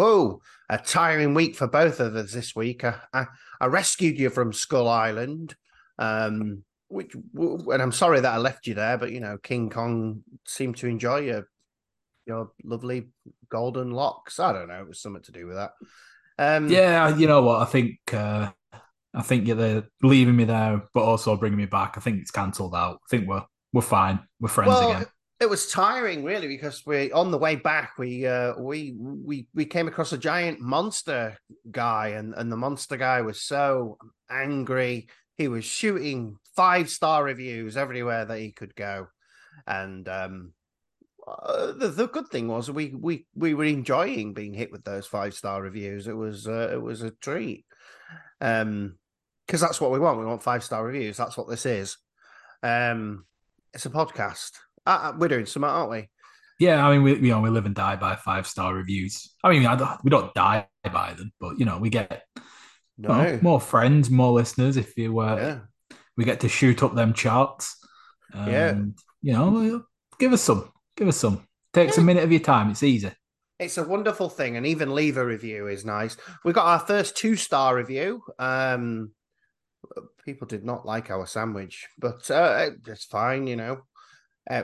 Whoa, a tiring week for both of us this week. I, I, I rescued you from Skull Island, um, which, and I'm sorry that I left you there, but you know, King Kong seemed to enjoy your your lovely golden locks. I don't know, it was something to do with that. Um, yeah, you know what? I think uh, I think you're leaving me there, but also bringing me back. I think it's cancelled out. I think we're we're fine. We're friends well, again it was tiring really because we on the way back we uh we we we came across a giant monster guy and and the monster guy was so angry. He was shooting five star reviews everywhere that he could go. And um uh, the, the good thing was we we we were enjoying being hit with those five star reviews. It was uh, it was a treat. Um because that's what we want. We want five star reviews. That's what this is. Um it's a podcast uh, uh, we're doing something, aren't we? Yeah, I mean, we you know we live and die by five star reviews. I mean, I don't, we don't die by them, but you know, we get no. well, more friends, more listeners. If you were, yeah. we get to shoot up them charts. And, yeah, you know, give us some, give us some. Takes yeah. a minute of your time. It's easy. It's a wonderful thing, and even leave a review is nice. We got our first two star review. Um, people did not like our sandwich, but uh, it's fine, you know. Uh,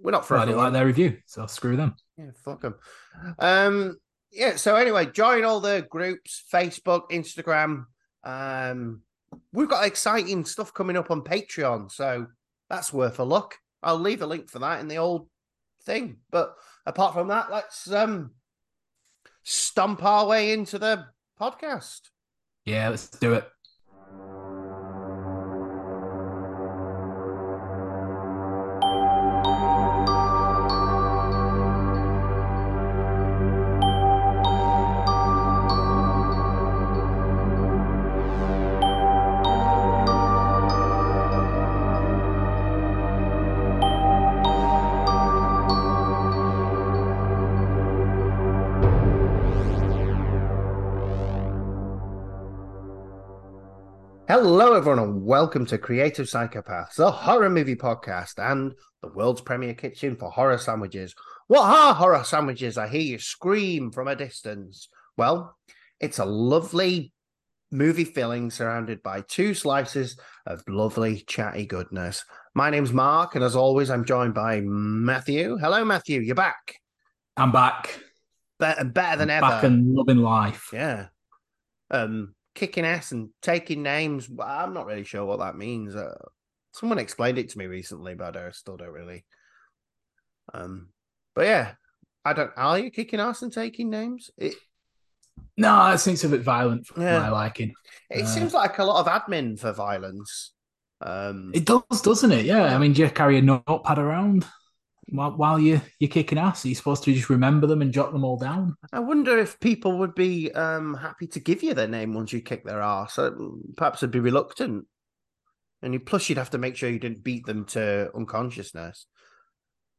we're not for. Well, I didn't like their review, so screw them. Yeah, fuck them. Um, yeah. So anyway, join all the groups: Facebook, Instagram. Um, we've got exciting stuff coming up on Patreon, so that's worth a look. I'll leave a link for that in the old thing. But apart from that, let's um stomp our way into the podcast. Yeah, let's do it. Hello, everyone, and welcome to Creative Psychopaths, a horror movie podcast and the world's premier kitchen for horror sandwiches. What are horror sandwiches? I hear you scream from a distance. Well, it's a lovely movie filling surrounded by two slices of lovely chatty goodness. My name's Mark, and as always, I'm joined by Matthew. Hello, Matthew. You're back. I'm back. Better, better than ever. Back and loving life. Yeah. Um, kicking ass and taking names. I'm not really sure what that means. Uh, someone explained it to me recently, but I still don't really. Um, but yeah, I don't. Are you kicking ass and taking names? It, no, it seems a bit violent for yeah. my liking. It uh, seems like a lot of admin for violence. Um, it does, doesn't it? Yeah. I mean, do you carry a notepad around? While, while you you're kicking ass? Are you supposed to just remember them and jot them all down? I wonder if people would be um, happy to give you their name once you kick their ass. Uh, perhaps they'd be reluctant. And you, plus, you'd have to make sure you didn't beat them to unconsciousness.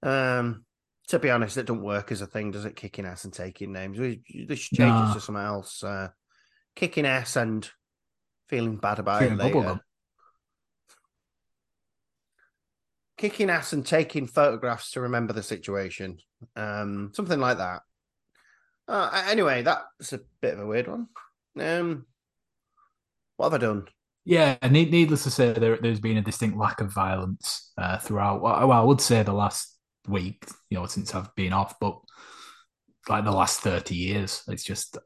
Um, to be honest, it don't work as a thing, does it? Kicking ass and taking names. We, this should change nah. to something else. Uh, kicking ass and feeling bad about feeling it later kicking ass and taking photographs to remember the situation. Um, something like that. Uh, anyway, that's a bit of a weird one. Um, what have I done? Yeah, needless to say, there, has been a distinct lack of violence uh, throughout. Well, I would say the last week, you know, since I've been off, but like the last thirty years, it's just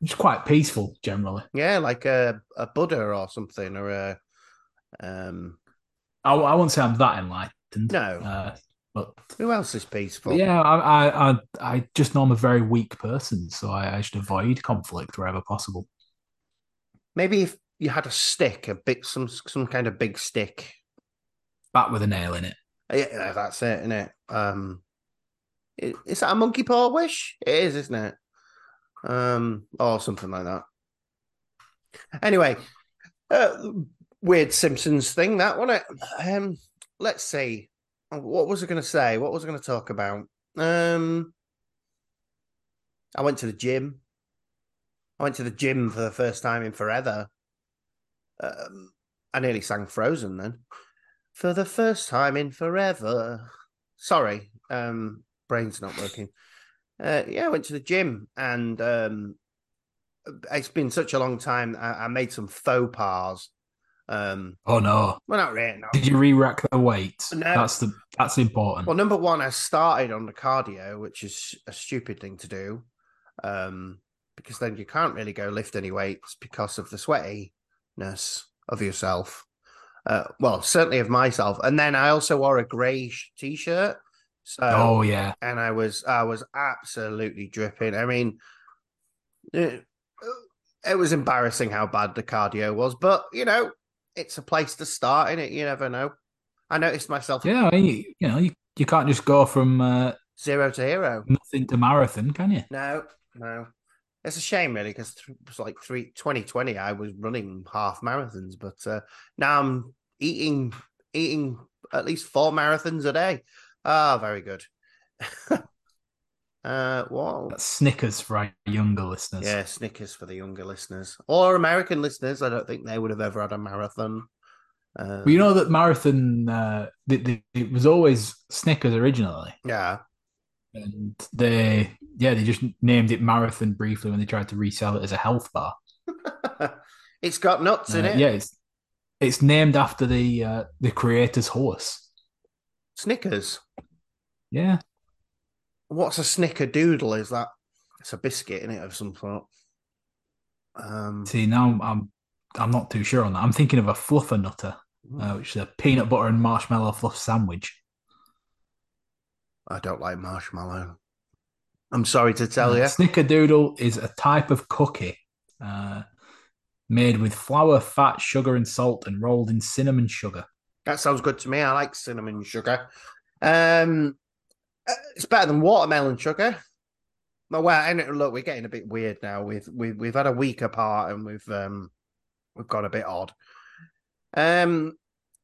it's quite peaceful generally. Yeah, like a a Buddha or something, or a um I, I won't say I'm that enlightened. No. Uh, but who else is peaceful? Yeah, I, I, I, I just know I'm a very weak person, so I, I should avoid conflict wherever possible. Maybe if you had a stick, a big, some, some kind of big stick, bat with a nail in it. Yeah, that's it, isn't it? Um, is that a monkey paw wish? It is, isn't it? Um, or something like that. Anyway, uh, weird Simpsons thing, that one. Um, let's see. What was I going to say? What was I going to talk about? Um, I went to the gym. I went to the gym for the first time in forever. Um, I nearly sang Frozen then. For the first time in forever. Sorry, um, brain's not working. Uh, yeah, I went to the gym and um, it's been such a long time. I, I made some faux pas. Um, oh no! Well, not really. No. Did you re-rack the weight? No. That's the that's important. Well, number one, I started on the cardio, which is a stupid thing to do, um, because then you can't really go lift any weights because of the sweatiness of yourself. Uh, well, certainly of myself. And then I also wore a grey t-shirt. So, oh yeah, and I was I was absolutely dripping. I mean, it, it was embarrassing how bad the cardio was, but you know, it's a place to start in it. You never know. I noticed myself. Yeah, you, you know, you, you can't just go from uh, zero to hero, nothing to marathon, can you? No, no. It's a shame, really, because it was like three, 2020, I was running half marathons, but uh, now I'm eating eating at least four marathons a day. Ah, oh, very good. uh, what? That's Snickers for our younger listeners. Yeah, Snickers for the younger listeners or American listeners. I don't think they would have ever had a marathon. Um, well, you know that marathon. Uh, it was always Snickers originally. Yeah, and they yeah they just named it marathon briefly when they tried to resell it as a health bar. it's got nuts uh, in it. Yeah, it's it's named after the uh, the creator's horse. Snickers. Yeah. What's a snickerdoodle? Is that it's a biscuit in it of some sort? Um, See now I'm I'm not too sure on that. I'm thinking of a fluffernutter, uh, which is a peanut butter and marshmallow fluff sandwich. I don't like marshmallow. I'm sorry to tell uh, you. Snickerdoodle is a type of cookie uh, made with flour, fat, sugar, and salt, and rolled in cinnamon sugar. That sounds good to me. I like cinnamon sugar. Um, it's better than watermelon sugar. Well, and look, we're getting a bit weird now. We've we've we've had a week apart, and we've um we've got a bit odd. Um,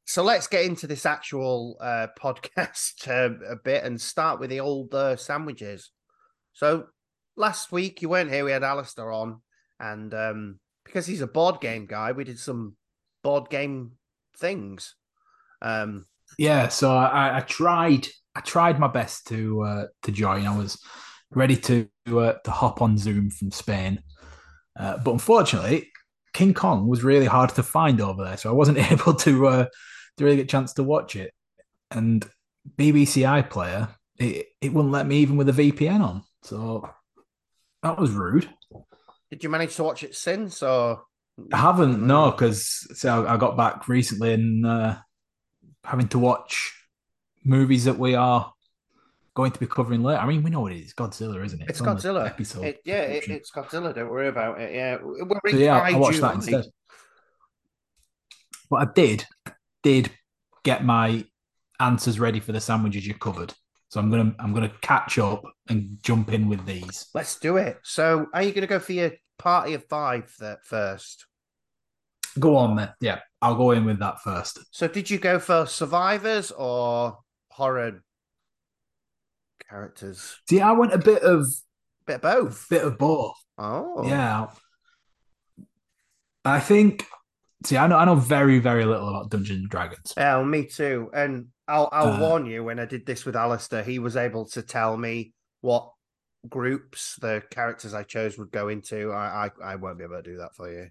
so let's get into this actual uh, podcast uh, a bit and start with the old uh, sandwiches. So last week you weren't here, we had Alistair on, and um, because he's a board game guy, we did some board game things. Um, yeah, so I, I tried, I tried my best to uh, to join. I was ready to uh, to hop on Zoom from Spain, uh, but unfortunately, King Kong was really hard to find over there, so I wasn't able to uh, to really get a chance to watch it. And BBC iPlayer, it, it wouldn't let me even with a VPN on. So that was rude. Did you manage to watch it since or? I haven't, no, because so I got back recently and uh, having to watch movies that we are going to be covering later. I mean, we know what it is. Godzilla, isn't it? It's, it's Godzilla. Episode. It, yeah, it, it's Godzilla. Don't worry about it. Yeah, so, yeah, I watched that instead. But I did did get my answers ready for the sandwiches you covered. So I'm gonna I'm gonna catch up and jump in with these. Let's do it. So are you gonna go for your party of five that first? Go on then. Yeah, I'll go in with that first. So did you go for survivors or horror characters? See, I went a bit of bit of both. Bit of both. Oh. Yeah. I think See, I know I know very very little about Dungeons and Dragons. Yeah, well, me too. And I'll I'll uh, warn you when I did this with Alistair, he was able to tell me what groups the characters I chose would go into. I I, I won't be able to do that for you.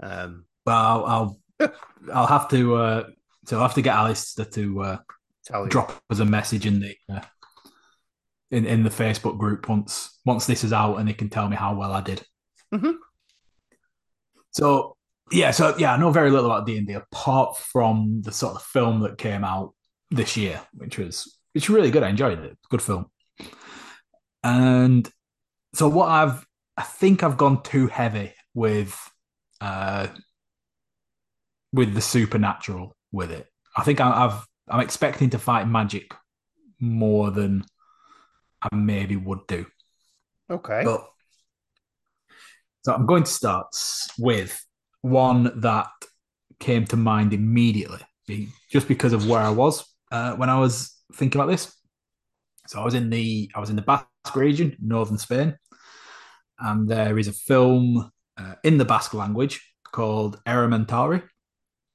Um, well, I'll I'll, I'll have to uh, so I'll have to get Alistair to uh, tell you. drop us a message in the uh, in in the Facebook group once once this is out, and he can tell me how well I did. Mm-hmm. So yeah, so yeah, I know very little about D and D apart from the sort of film that came out this year, which was it's really good. I enjoyed it. Good film. And so what I've I think I've gone too heavy with uh with the supernatural with it. I think I, I've I'm expecting to fight magic more than I maybe would do. Okay. But, so I'm going to start with one that came to mind immediately, just because of where I was uh, when I was thinking about this. So I was in the I was in the Basque region, northern Spain, and there is a film uh, in the Basque language called Errementari.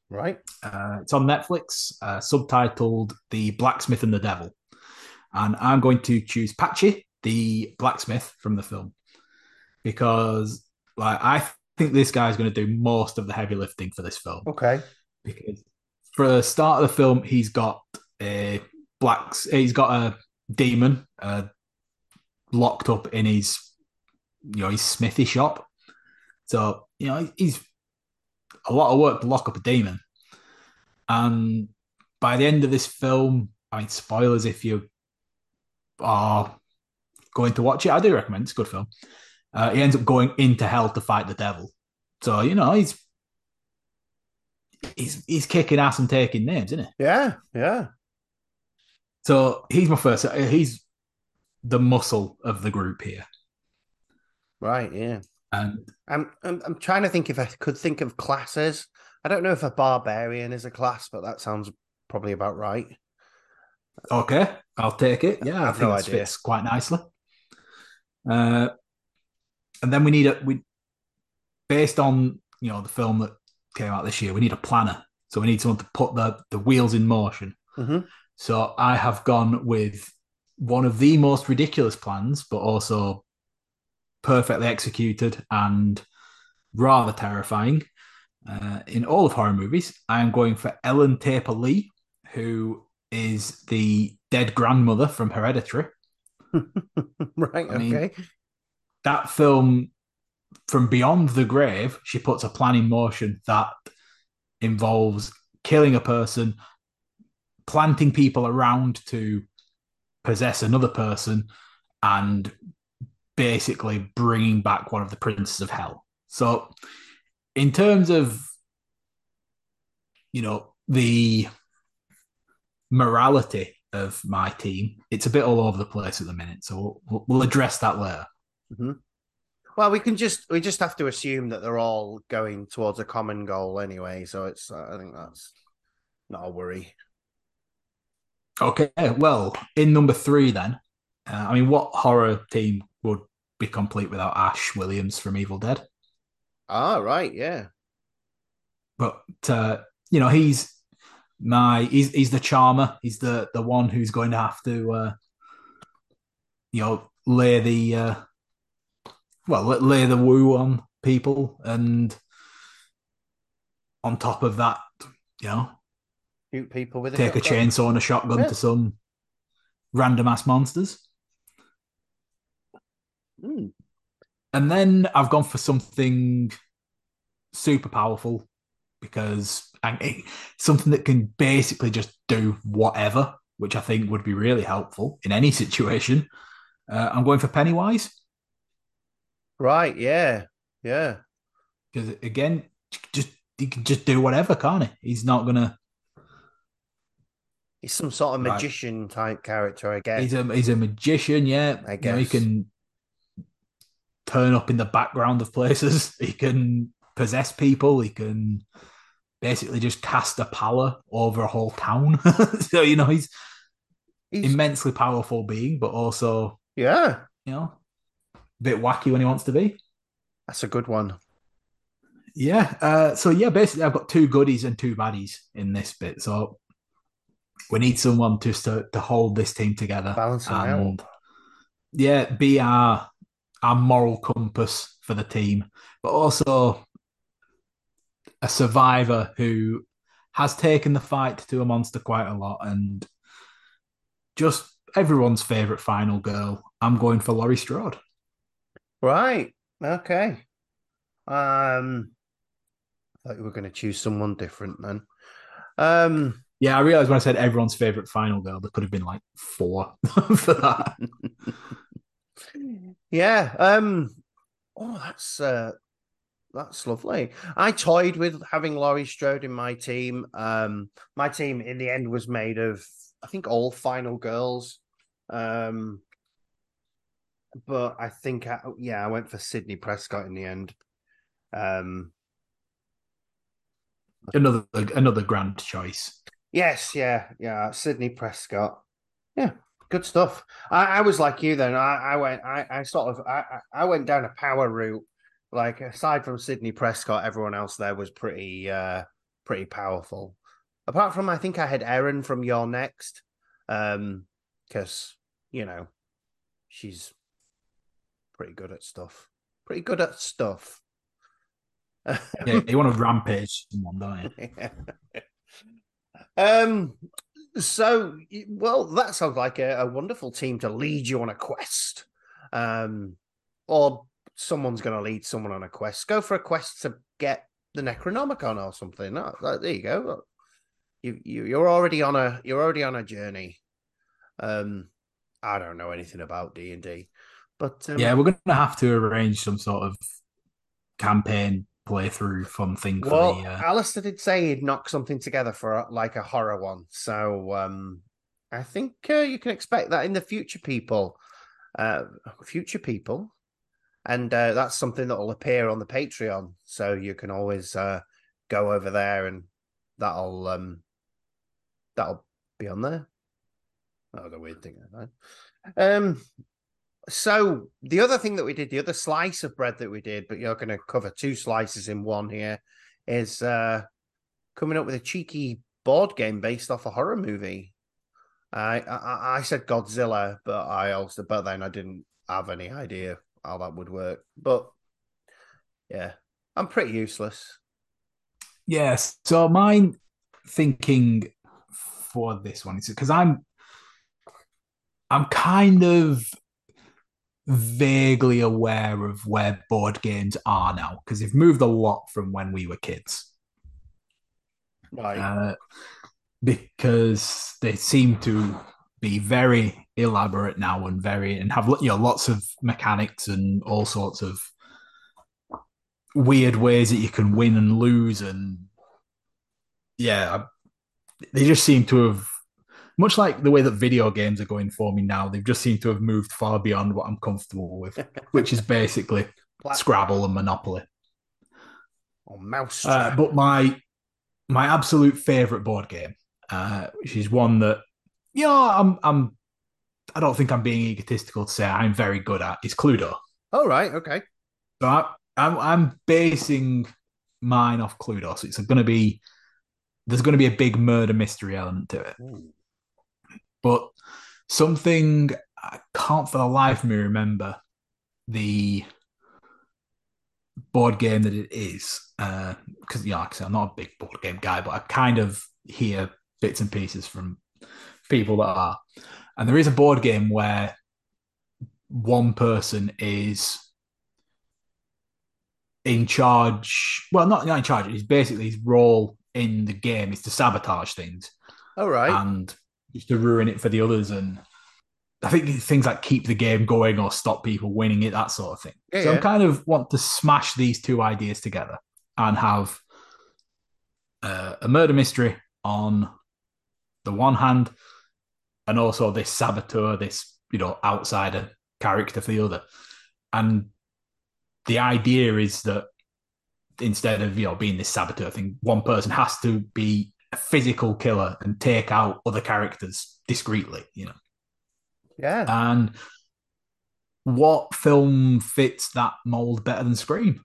Right. Uh, it's on Netflix, uh, subtitled "The Blacksmith and the Devil," and I'm going to choose Patxi the blacksmith from the film because like I think this guy's going to do most of the heavy lifting for this film. Okay. Because for the start of the film, he's got a blacks. He's got a demon uh, locked up in his, you know, his smithy shop. So you know he's a lot of work to lock up a demon. And by the end of this film, I mean spoilers if you are going to watch it. I do recommend it's a good film. Uh, he ends up going into hell to fight the devil. So you know he's he's he's kicking ass and taking names, isn't he? Yeah, yeah. So he's my first. He's the muscle of the group here. Right. Yeah. And I'm, I'm I'm trying to think if I could think of classes. I don't know if a barbarian is a class, but that sounds probably about right. Okay, I'll take it. Yeah, I, I think no idea. fits quite nicely. Uh, and then we need a we based on you know the film that came out this year. We need a planner, so we need someone to put the the wheels in motion. Mm-hmm. So I have gone with one of the most ridiculous plans, but also perfectly executed and rather terrifying. Uh, in all of horror movies, I am going for Ellen Taper Leigh, who is the dead grandmother from Hereditary. right. I okay. Mean, that film, from beyond the grave, she puts a plan in motion that involves killing a person, planting people around to possess another person, and basically bringing back one of the princes of hell. So, in terms of, you know, the morality of my team, it's a bit all over the place at the minute. So we'll, we'll address that later. Mm-hmm. Well, we can just we just have to assume that they're all going towards a common goal anyway. So it's uh, I think that's not a worry. Okay, well, in number three, then, uh, I mean, what horror team would be complete without Ash Williams from Evil Dead? Ah, right, yeah. But uh, you know, he's my he's he's the charmer. He's the the one who's going to have to uh, you know lay the uh, well lay the woo on people, and on top of that, you know, shoot people with a take shotgun. a chainsaw and a shotgun yeah. to some random ass monsters. Mm. And then I've gone for something super powerful because something that can basically just do whatever, which I think would be really helpful in any situation. Uh, I'm going for Pennywise. Right. Yeah. Yeah. Because again, just he can just do whatever, can't he? He's not gonna. He's some sort of magician right. type character, I guess. He's a he's a magician, yeah. I guess you know, he can turn up in the background of places. He can possess people. He can basically just cast a power over a whole town. so you know he's, he's immensely powerful being, but also yeah, you know, a bit wacky when he wants to be. That's a good one. Yeah. Uh, so yeah, basically, I've got two goodies and two baddies in this bit. So we need someone just to, to hold this team together, balance and, out. Yeah, be our our moral compass for the team, but also a survivor who has taken the fight to a monster quite a lot and just everyone's favorite final girl. I'm going for Laurie Strode. Right. Okay. Um I thought you were going to choose someone different then. Um yeah, I realized when I said everyone's favorite final girl, there could have been like four for that. yeah. Um oh that's uh that's lovely. I toyed with having Laurie Strode in my team. Um, my team in the end was made of, I think, all final girls. Um, but I think, I, yeah, I went for Sidney Prescott in the end. Um, another another grand choice. Yes, yeah, yeah, Sidney Prescott. Yeah, good stuff. I, I was like you then. I, I went. I, I sort of. I, I went down a power route like aside from Sidney Prescott, everyone else there was pretty uh pretty powerful. Apart from I think I had Erin from You're Next. Um because, you know, she's pretty good at stuff. Pretty good at stuff. yeah, you want to rampage someone, don't you? yeah. Um. So, well, that sounds like a, a, wonderful team to lead you on a quest. Um, or someone's going to lead someone on a quest. Go for a quest to get the Necronomicon or something. There you go. You, you you're already on a you're already on a journey. Um, I don't know anything about D and D, but um, yeah, we're going to have to arrange some sort of campaign playthrough fun thing for well, the. Uh... Alistair did say he'd knock something together for like a horror one, so um, I think uh, you can expect that in the future, people. Uh, future people, and uh, that's something that will appear on the Patreon, so you can always uh, go over there, and that'll um, that'll be on there. Oh, the weird thing. Um, so the other thing that we did, the other slice of bread that we did, but you're going to cover two slices in one here, is uh, coming up with a cheeky board game based off a horror movie. I, I I said Godzilla, but I also but then I didn't have any idea how that would work. But yeah, I'm pretty useless. Yes. So mine thinking for this one is because I'm I'm kind of vaguely aware of where board games are now because they've moved a lot from when we were kids. Right. Uh, because they seem to be very elaborate now and very and have you know lots of mechanics and all sorts of weird ways that you can win and lose and yeah they just seem to have much like the way that video games are going for me now, they've just seemed to have moved far beyond what I'm comfortable with, which is basically Scrabble and Monopoly. Or mouse. Uh, but my my absolute favorite board game, uh, which is one that you know I'm I'm I don't think I'm being egotistical to say I'm very good at, is Cluedo. Oh right, okay. So I, I'm I'm basing mine off Cluedo, so it's going to be there's going to be a big murder mystery element to it. Ooh. But something I can't for the life of me remember the board game that it is. Because, uh, yeah, like I I'm not a big board game guy, but I kind of hear bits and pieces from people that are. And there is a board game where one person is in charge. Well, not, not in charge. He's basically his role in the game is to sabotage things. All right. And just to ruin it for the others. And I think things like keep the game going or stop people winning it, that sort of thing. Yeah, so yeah. I kind of want to smash these two ideas together and have uh, a murder mystery on the one hand, and also this saboteur, this you know outsider character for the other. And the idea is that instead of you know being this saboteur thing, one person has to be a physical killer and take out other characters discreetly, you know. Yeah. And what film fits that mold better than Scream?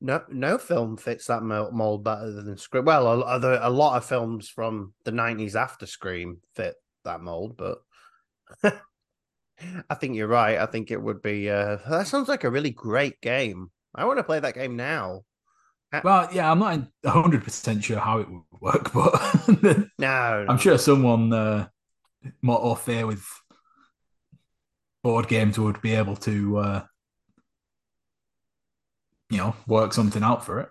No, no film fits that mold better than Scream. Well, a, a, a lot of films from the nineties after Scream fit that mold, but I think you're right. I think it would be. Uh, that sounds like a really great game. I want to play that game now. Uh, well, yeah, I'm not 100 percent sure how it would work, but no, no, I'm sure someone uh, more au fait with board games would be able to, uh, you know, work something out for it.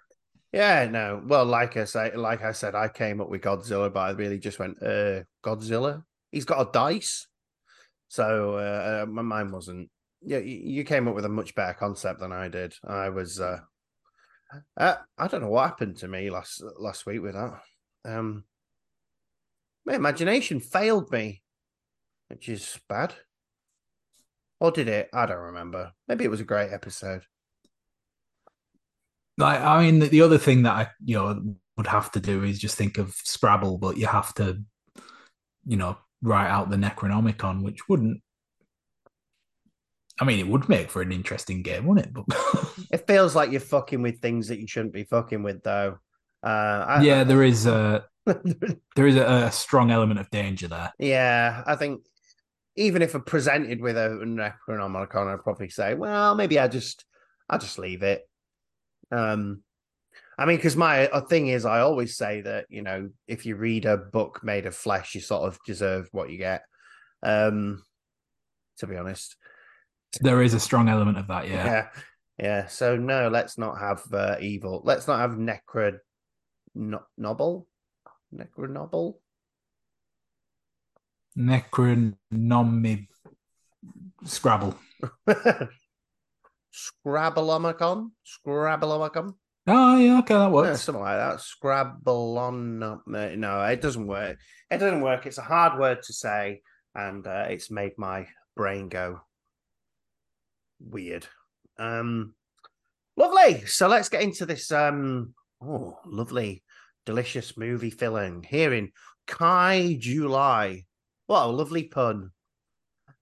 Yeah, no. Well, like I say, like I said, I came up with Godzilla, but I really just went, uh, Godzilla. He's got a dice, so uh, uh my mind wasn't. Yeah, you came up with a much better concept than I did. I was, uh, uh, I don't know what happened to me last last week with that. Um, my imagination failed me, which is bad. Or did it? I don't remember. Maybe it was a great episode. Like, I mean, the other thing that I, you know, would have to do is just think of Scrabble, but you have to, you know, write out the Necronomicon, which wouldn't I mean, it would make for an interesting game, wouldn't it? But it feels like you're fucking with things that you shouldn't be fucking with, though. Uh, I, yeah, there is a there is a, a, strong element of danger there. Yeah, I think even if I presented with a Necronomicon, I'd probably say, well, maybe I just I just leave it. Um, I mean, because my thing is, I always say that you know, if you read a book made of flesh, you sort of deserve what you get. Um, to be honest, there is a strong element of that. Yeah, yeah, yeah. So no, let's not have uh, evil. Let's not have necro no- noble, necronoble, necronomy Scrabble. Scrabbleomicon, Scrabbleomicon. Oh yeah, okay, that works. Yeah, something like that. Scrabble on. No, it doesn't work. It doesn't work. It's a hard word to say, and uh, it's made my brain go weird. Um, lovely. So let's get into this. Um, oh, lovely, delicious movie filling here in Kai July. What a lovely pun.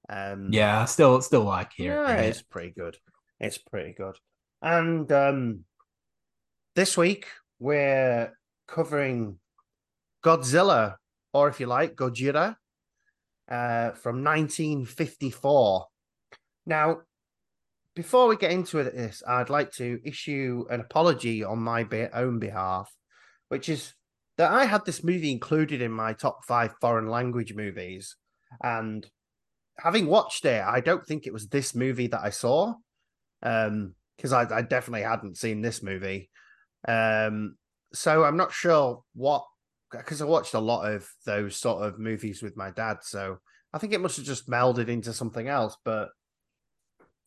Um, yeah, still, still like here. Yeah, it's pretty good. It's pretty good. And um, this week, we're covering Godzilla, or if you like, Gojira, uh, from 1954. Now, before we get into this, I'd like to issue an apology on my own behalf, which is that I had this movie included in my top five foreign language movies. And having watched it, I don't think it was this movie that I saw. Um, because I, I, definitely hadn't seen this movie. Um, so I'm not sure what because I watched a lot of those sort of movies with my dad. So I think it must have just melded into something else. But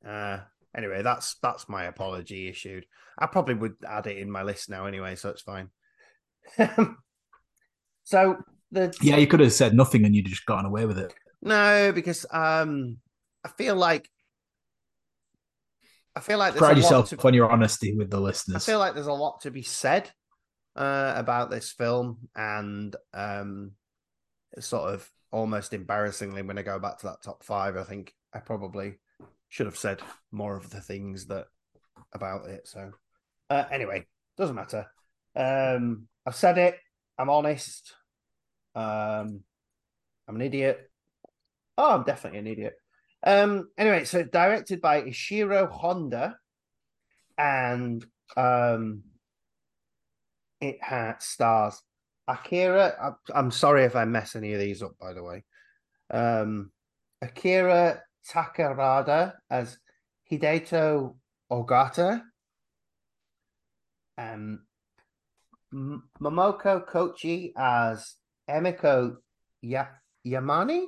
uh, anyway, that's that's my apology issued. I probably would add it in my list now anyway, so it's fine. so the yeah, you could have said nothing and you'd just gotten away with it. No, because um, I feel like I feel like pride yourself to, on your honesty with the listeners. I feel like there's a lot to be said uh, about this film, and um, sort of almost embarrassingly when I go back to that top five. I think I probably should have said more of the things that about it. So uh, anyway, doesn't matter. Um, I've said it. I'm honest. Um, I'm an idiot. Oh, I'm definitely an idiot. Um, anyway, so directed by Ishiro Honda, and um, it has stars Akira. I'm sorry if I mess any of these up, by the way. Um, Akira Takarada as Hideto Ogata. Um, Momoko Kochi as Emiko ya- Yamane.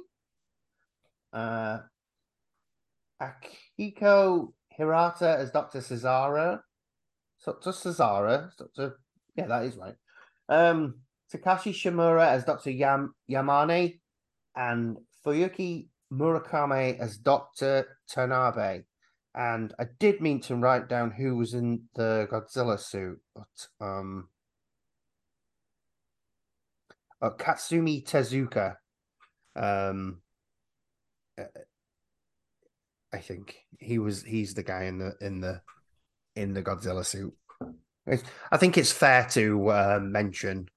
Uh, Akiko Hirata as Dr. Cesara. Dr. Cesara. Dr. Yeah, that is right. Um, Takashi Shimura as Dr. Yam- Yamane and Fuyuki Murakami as Dr. Tanabe. And I did mean to write down who was in the Godzilla suit, but um, uh, Katsumi Tezuka. Um, I think he was he's the guy in the in the in the Godzilla suit. I think it's fair to uh, mention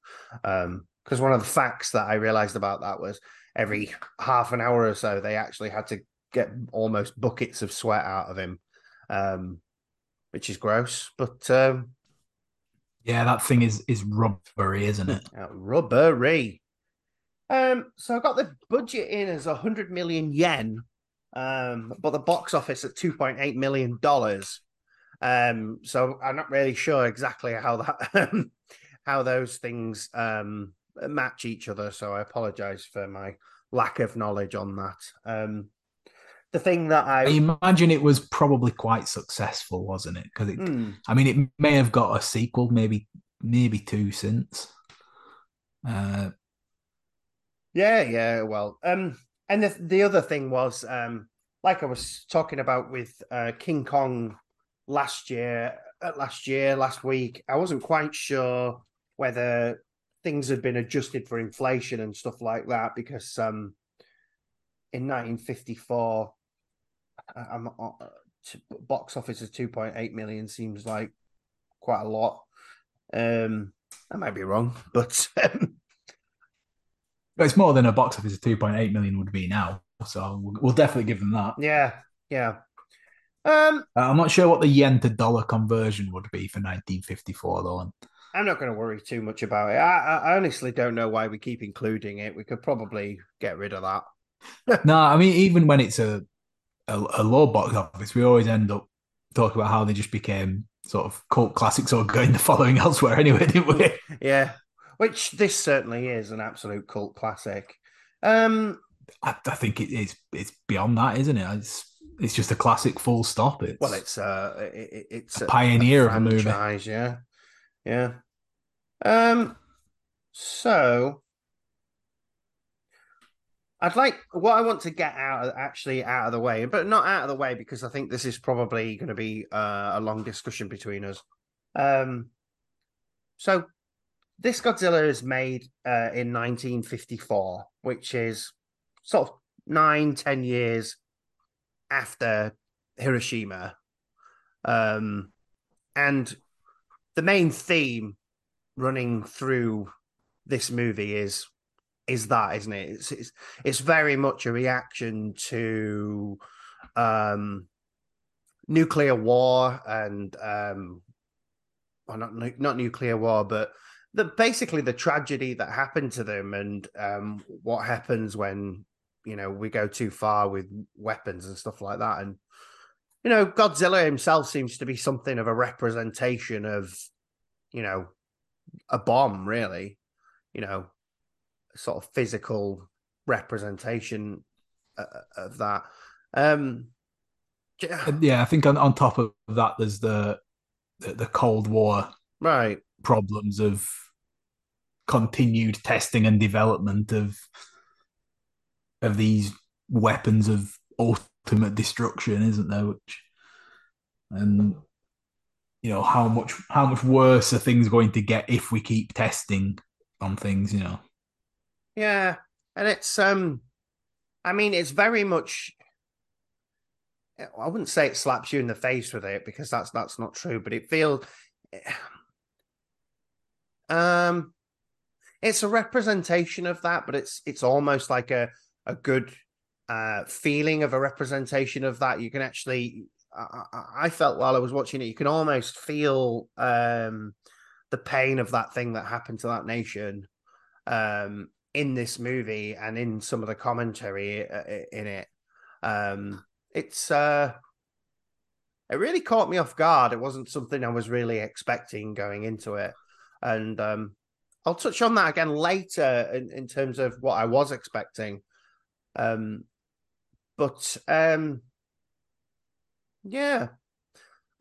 because um, one of the facts that I realized about that was every half an hour or so they actually had to get almost buckets of sweat out of him, um, which is gross. But um, yeah, that thing is is rubbery, isn't it? rubbery. Um, so I got the budget in as a hundred million yen, um, but the box office at two point eight million dollars. Um, so I'm not really sure exactly how that how those things um match each other. So I apologize for my lack of knowledge on that. Um, the thing that I... I imagine it was probably quite successful, wasn't it? Because it, mm. I mean, it may have got a sequel, maybe maybe two since. Uh, yeah, yeah. Well, um, and the the other thing was, um, like I was talking about with uh, King Kong last year, uh, last year, last week. I wasn't quite sure whether things had been adjusted for inflation and stuff like that because um, in 1954, I'm, uh, box office of 2.8 million seems like quite a lot. Um, I might be wrong, but um, it's more than a box office of 2.8 million would be now. So we'll, we'll definitely give them that. Yeah, yeah. Um, uh, I'm not sure what the yen to dollar conversion would be for 1954 though. I'm not going to worry too much about it. I, I, honestly don't know why we keep including it. We could probably get rid of that. no, I mean even when it's a, a, a low box office, we always end up talking about how they just became sort of cult classics or going the following elsewhere anyway, didn't we? yeah, which this certainly is an absolute cult classic. Um, I, I think it is. It's beyond that, isn't it? It's it's just a classic. Full stop. It's well, it's uh, it, it's a, a pioneer a of a movie. Yeah, yeah. Um, so I'd like what I want to get out of, actually out of the way, but not out of the way because I think this is probably going to be uh, a long discussion between us. Um, so this Godzilla is made uh, in 1954, which is sort of nine, ten years after Hiroshima. Um, and the main theme running through this movie is is that, isn't it? It's it's, it's very much a reaction to um, nuclear war and um, well, not not nuclear war, but the basically the tragedy that happened to them and um, what happens when you know we go too far with weapons and stuff like that. And you know, Godzilla himself seems to be something of a representation of you know a bomb, really. You know, sort of physical representation uh, uh, of that. Um, yeah, I think on, on top of that, there's the, the, the Cold War right problems of continued testing and development of of these weapons of ultimate destruction, isn't there? Which and you know how much how much worse are things going to get if we keep testing on things? You know. Yeah, and it's um, I mean, it's very much. I wouldn't say it slaps you in the face with it because that's that's not true, but it feels. Um, it's a representation of that, but it's it's almost like a a good uh feeling of a representation of that. You can actually, I, I felt while I was watching it, you can almost feel um the pain of that thing that happened to that nation. Um, in this movie and in some of the commentary uh, in it. Um, it's uh, it really caught me off guard. It wasn't something I was really expecting going into it, and um, I'll touch on that again later in, in terms of what I was expecting. Um, but um, yeah,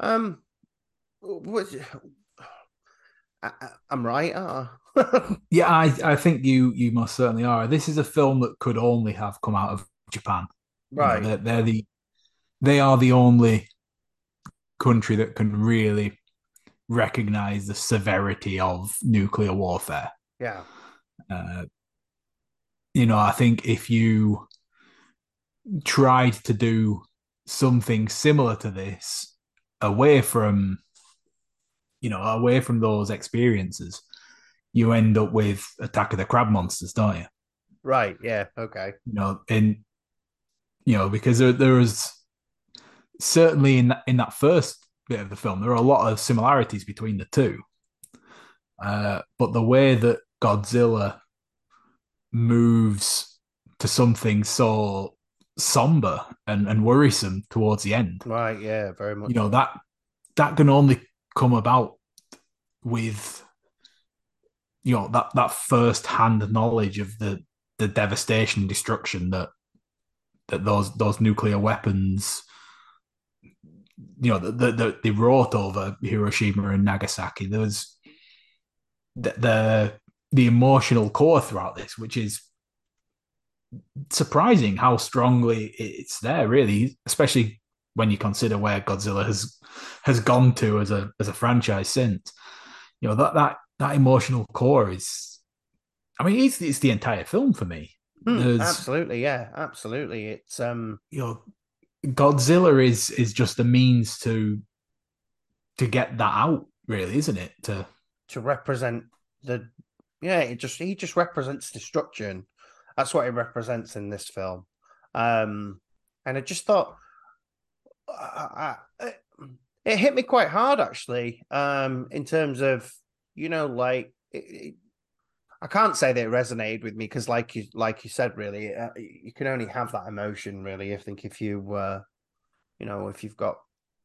um, what, I, am right. Uh. yeah, I, I think you you most certainly are. This is a film that could only have come out of Japan. Right. You know, they're, they're the they are the only country that can really recognize the severity of nuclear warfare. Yeah. Uh, you know, I think if you tried to do something similar to this away from you know, away from those experiences, you end up with Attack of the Crab Monsters, don't you? Right. Yeah. Okay. You know, and you know because there, there was certainly in that, in that first bit of the film there are a lot of similarities between the two, uh, but the way that Godzilla moves to something so somber and, and worrisome towards the end. Right, yeah, very much. You know, that that can only come about with you know that that first hand knowledge of the the devastation and destruction that that those those nuclear weapons you know that the, they wrought over Hiroshima and Nagasaki there was the, the the emotional core throughout this which is surprising how strongly it's there really especially when you consider where Godzilla has has gone to as a as a franchise since. You know that that that emotional core is. I mean, it's it's the entire film for me. Mm, absolutely, yeah, absolutely. It's um, you know, Godzilla is is just a means to to get that out, really, isn't it? To to represent the yeah, it just he just represents destruction. That's what it represents in this film. Um, and I just thought I, I, it hit me quite hard actually. Um, in terms of you know, like it, it, I can't say that it resonated with me because, like you, like you said, really, uh, you can only have that emotion, really. I think if you, uh, you know, if you've got,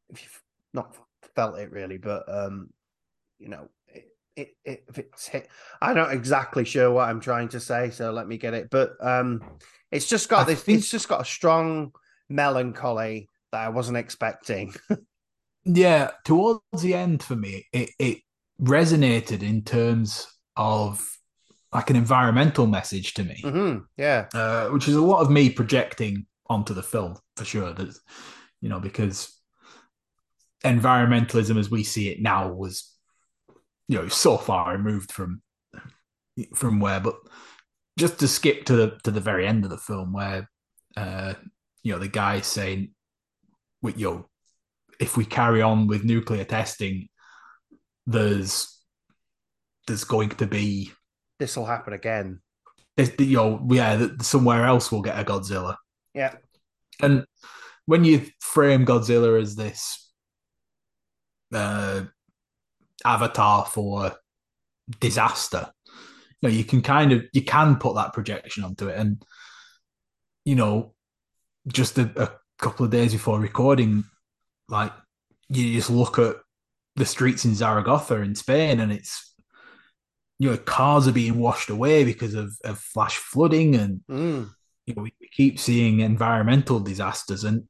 if you've not felt it really, but um, you know, it, it, if it's hit, I'm not exactly sure what I'm trying to say, so let me get it. But um, it's just got I this. Think... It's just got a strong melancholy that I wasn't expecting. yeah, towards the end for me, it it resonated in terms of like an environmental message to me. Mm-hmm. Yeah, uh, which is a lot of me projecting onto the film for sure. That you know because environmentalism as we see it now was you know so far removed from from where but just to skip to the to the very end of the film where uh you know the guy saying with you know if we carry on with nuclear testing there's there's going to be this will happen again. You know yeah somewhere else we'll get a godzilla. Yeah. And when you frame godzilla as this uh avatar for disaster you know you can kind of you can put that projection onto it and you know just a, a couple of days before recording like you just look at the streets in Zaragoza in Spain and it's you know cars are being washed away because of, of flash flooding and mm. you know we, we, keep seeing environmental disasters and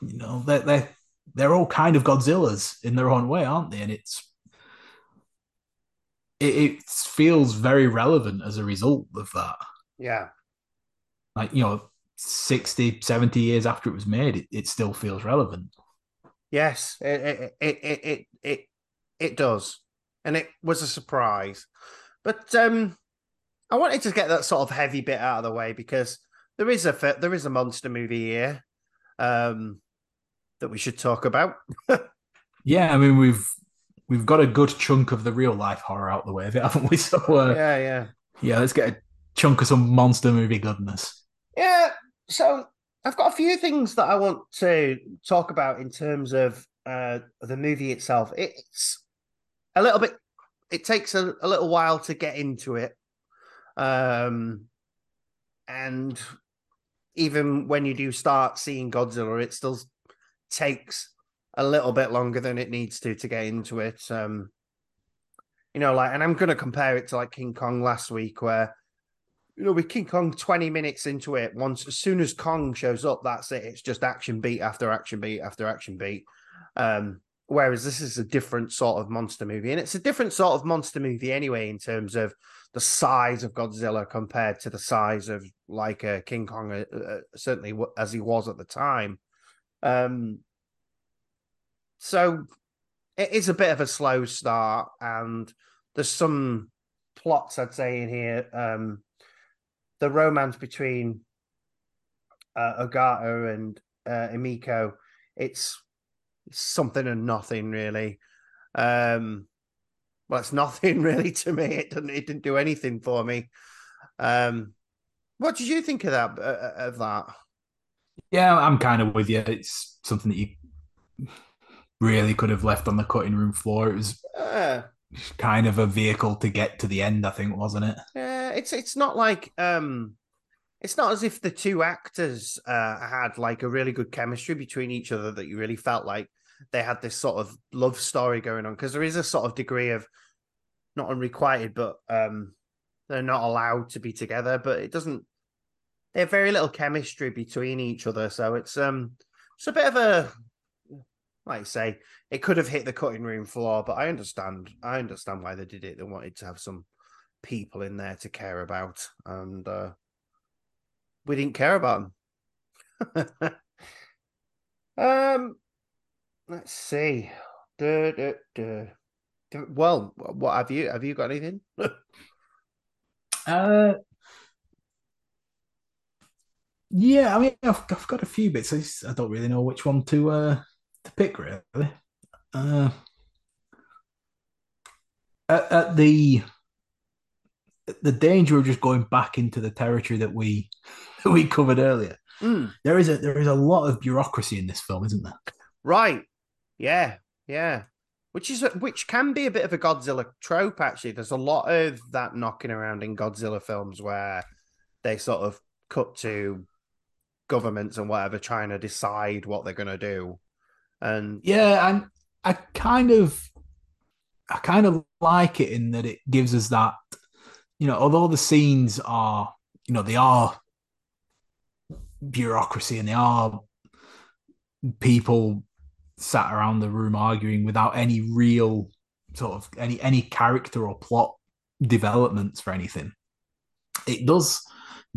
you know they're, they're they're all kind of Godzillas in their own way aren't they and it's it, it feels very relevant as a result of that. Yeah. Like, you know, 60, 70 years after it was made, it, it still feels relevant. Yes, it, it, it, it, it, it does. And it was a surprise. But um I wanted to get that sort of heavy bit out of the way because there is a there is a monster movie here um that we should talk about. yeah, I mean we've we've got a good chunk of the real life horror out the way of it, haven't we? So uh, yeah, yeah, yeah. Let's get a chunk of some monster movie goodness. Yeah. So I've got a few things that I want to talk about in terms of uh, the movie itself. It's a little bit. It takes a, a little while to get into it, um, and even when you do start seeing Godzilla, it still takes a little bit longer than it needs to to get into it. Um, you know, like, and I'm going to compare it to like King Kong last week, where you know, with King Kong 20 minutes into it, once as soon as Kong shows up, that's it. It's just action beat after action beat after action beat. Um, whereas this is a different sort of monster movie, and it's a different sort of monster movie anyway in terms of the size of Godzilla compared to the size of like a King Kong, uh, uh, certainly as he was at the time. Um, so it is a bit of a slow start, and there's some plots I'd say in here. Um, the romance between uh, Ogata and uh, Emiko, it's, something and nothing really. Um, well, it's nothing really to me. It didn't. It didn't do anything for me. Um, what did you think of that? Uh, of that? Yeah, I'm kind of with you. It's something that you really could have left on the cutting room floor. It was uh, kind of a vehicle to get to the end, I think, wasn't it? Yeah, it's it's not like um it's not as if the two actors uh, had like a really good chemistry between each other that you really felt like they had this sort of love story going on because there is a sort of degree of not unrequited, but um they're not allowed to be together. But it doesn't. They have very little chemistry between each other, so it's um it's a bit of a like I say, it could have hit the cutting room floor, but I understand. I understand why they did it. They wanted to have some people in there to care about, and uh, we didn't care about them. um, let's see. Duh, duh, duh. Well, what have you? Have you got anything? uh, yeah. I mean, I've, I've got a few bits. I, I don't really know which one to uh to pick really. Uh, at, at the the danger of just going back into the territory that we that we covered earlier. mm. there is a there is a lot of bureaucracy in this film, isn't there? Right. Yeah. Yeah. Which is which can be a bit of a Godzilla trope. Actually, there's a lot of that knocking around in Godzilla films where they sort of cut to governments and whatever trying to decide what they're going to do. And yeah, and I kind of, I kind of like it in that it gives us that, you know, although the scenes are, you know, they are bureaucracy and they are people sat around the room arguing without any real sort of any any character or plot developments for anything. It does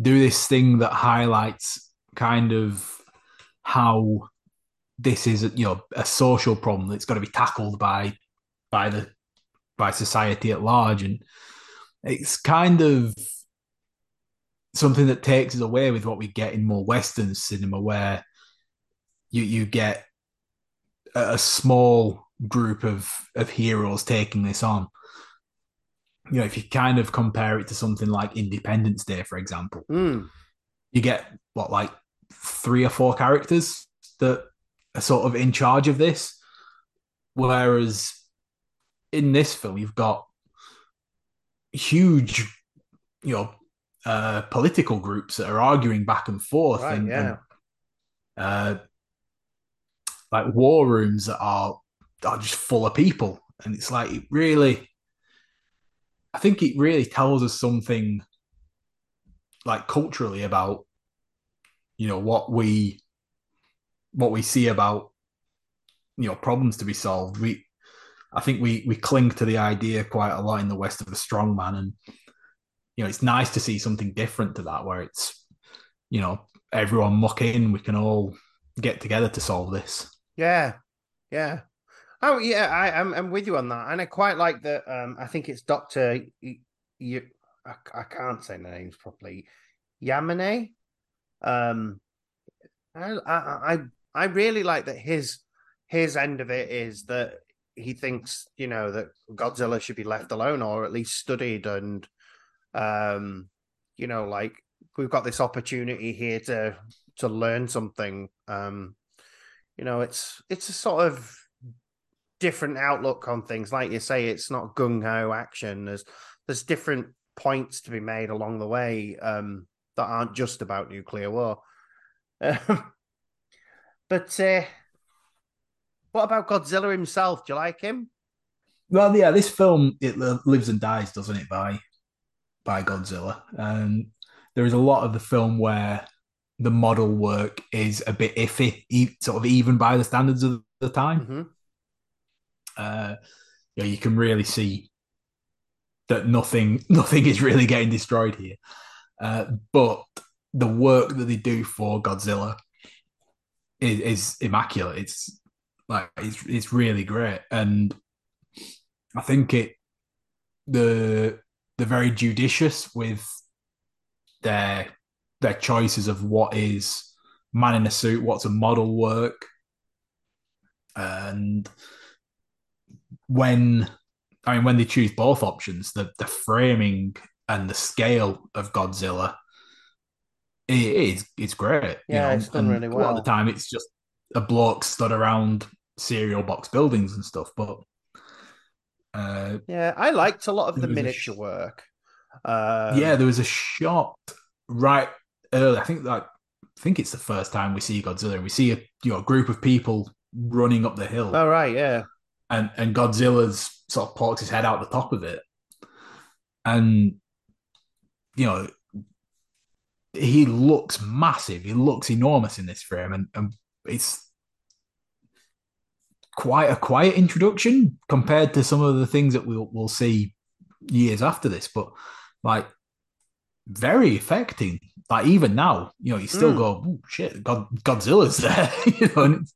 do this thing that highlights kind of how this is you know a social problem that's got to be tackled by by the by society at large and it's kind of something that takes us away with what we get in more western cinema where you you get a, small group of of heroes taking this on you know if you kind of compare it to something like independence day for example mm. you get what like three or four characters that sort of in charge of this. Whereas in this film, you've got huge, you know, uh, political groups that are arguing back and forth, right, and, yeah. and uh, like war rooms that are are just full of people, and it's like it really. I think it really tells us something like culturally about you know what we what we see about you know problems to be solved. We i think we we cling to the idea quite a lot in the west of the strong man and you know it's nice to see something different to that where it's you know everyone muck in we can all get together to solve this. Yeah yeah. Oh yeah i i'm, I'm with you on that and i quite like that um i think it's dr you, I, I can't say the names properly. Yamane? Um I, I I really like that his his end of it is that he thinks you know that Godzilla should be left alone or at least studied and um you know like we've got this opportunity here to to learn something. Um you know it's it's a sort of different outlook on things. Like you say it's not gung-ho action. There's there's different points to be made along the way um that aren't just about nuclear war but uh, what about Godzilla himself? Do you like him? Well, yeah, this film it lives and dies, doesn't it? By by Godzilla, and there is a lot of the film where the model work is a bit iffy, sort of even by the standards of the time. Mm-hmm. Uh, you, know, you can really see that nothing nothing is really getting destroyed here. Uh, but the work that they do for Godzilla is, is immaculate. It's like it's it's really great, and I think it the they're very judicious with their their choices of what is man in a suit, what's a model work, and when I mean when they choose both options, the the framing and the scale of Godzilla it is. It's great. Yeah, know? it's done and really well. A lot of the time, it's just a bloke stood around cereal box buildings and stuff. But uh, yeah, I liked a lot of the miniature sh- work. Um, yeah, there was a shot right early. I think that I think it's the first time we see Godzilla. and We see a you know, group of people running up the hill. Oh right, yeah. And and Godzilla's sort of pokes his head out the top of it, and you know he looks massive. He looks enormous in this frame, and, and it's quite a quiet introduction compared to some of the things that we'll we'll see years after this. But like very affecting. Like even now, you know, you still mm. go, oh, shit, God, Godzilla's there. you know, and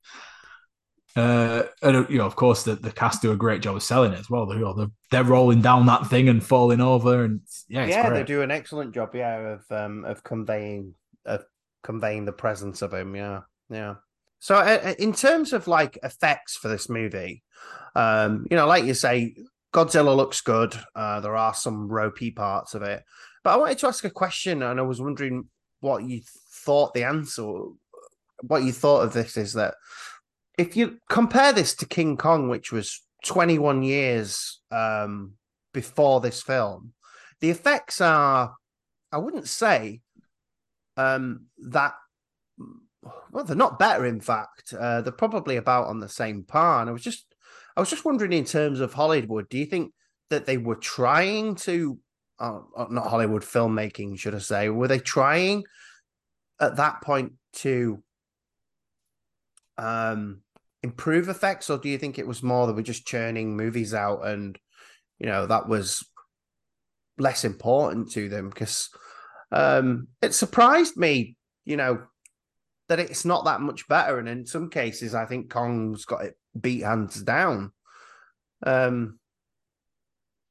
uh, and you know, of course, the, the cast do a great job of selling it as well. They're, you know, they're, they're rolling down that thing and falling over, and yeah, yeah, great. they do an excellent job, yeah, of um of conveying of conveying the presence of him, yeah, yeah. So, uh, uh, in terms of like effects for this movie, um, you know, like you say, Godzilla looks good. Uh, there are some ropey parts of it, but I wanted to ask a question, and I was wondering what you thought the answer, what you thought of this is that if you compare this to King Kong, which was 21 years um, before this film, the effects are, I wouldn't say um, that well, they're not better. In fact, uh, they're probably about on the same par. And I was just, I was just wondering, in terms of Hollywood, do you think that they were trying to, uh, uh, not Hollywood filmmaking, should I say, were they trying at that point to um, improve effects, or do you think it was more that we're just churning movies out and you know that was less important to them? Because um, it surprised me, you know, that it's not that much better. And in some cases, I think Kong's got it beat hands down. Um,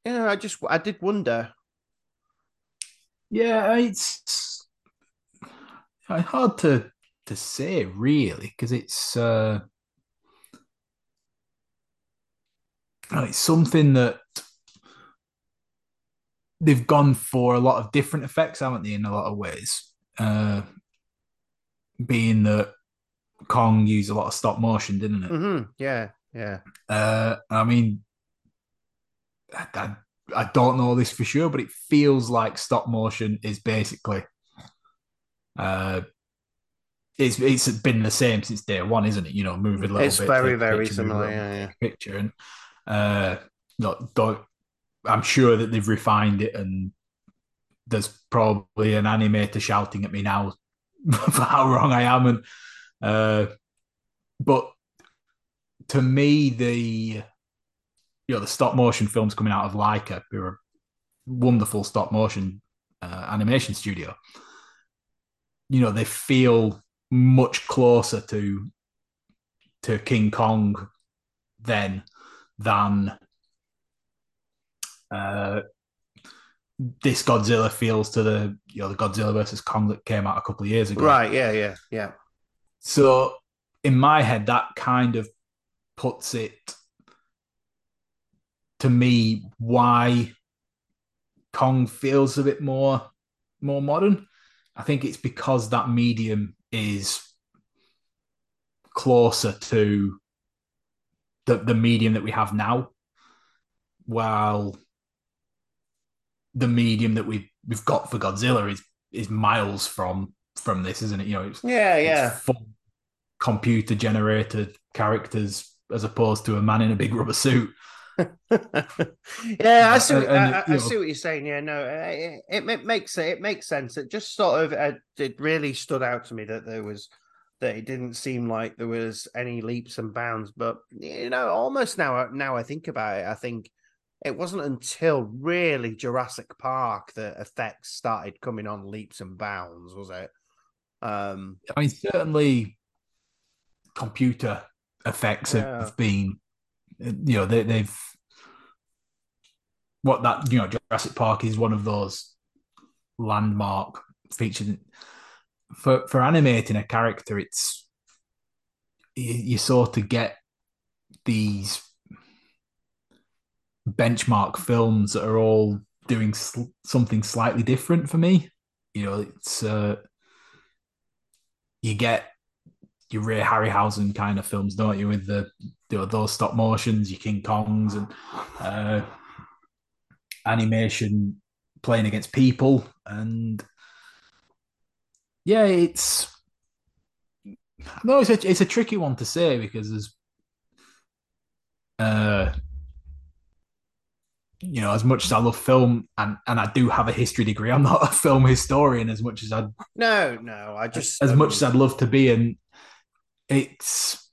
you know, I just I did wonder. Yeah, it's hard to to say really because it's uh, it's something that they've gone for a lot of different effects, haven't they? In a lot of ways. Uh, being that Kong used a lot of stop motion, didn't it? Mm-hmm. Yeah, yeah. Uh, I mean, I, I, I, don't know this for sure, but it feels like stop motion is basically. Uh, it's it's been the same since day one, isn't it? You know, moving a little it's bit. It's very very picture, similar. Yeah, yeah. Picture and uh, no, don't. I'm sure that they've refined it, and there's probably an animator shouting at me now for how wrong I am. And uh, but to me, the you know the stop motion films coming out of Laika, who are a wonderful stop motion uh, animation studio, you know they feel much closer to to King Kong then than uh, this Godzilla feels to the you know the Godzilla versus Kong that came out a couple of years ago. Right. Yeah. Yeah. Yeah. So in my head, that kind of puts it to me why Kong feels a bit more more modern. I think it's because that medium is closer to the the medium that we have now. While the medium that we've we've got for Godzilla is is miles from from this, isn't it? You know, it's, yeah, yeah, it's computer generated characters as opposed to a man in a big rubber suit. yeah, I see. And, and, I, I see what you're saying. Yeah, no, it, it, it, makes it it makes sense. It just sort of uh, it really stood out to me that there was that it didn't seem like there was any leaps and bounds. But you know, almost now now I think about it, I think it wasn't until really Jurassic Park that effects started coming on leaps and bounds, was it? Um, I mean, certainly computer effects yeah. have been, you know, they, they've what that you know Jurassic Park is one of those landmark features for for animating a character. It's you, you sort of get these benchmark films that are all doing sl- something slightly different for me. You know, it's uh, you get your Ray Harryhausen kind of films, don't you? With the you know, those stop motions, your King Kongs, and uh, animation playing against people, and yeah, it's no, it's a it's a tricky one to say because there's uh you know, as much as I love film and and I do have a history degree, I'm not a film historian as much as I no no I just as, as much as I'd love to be, and it's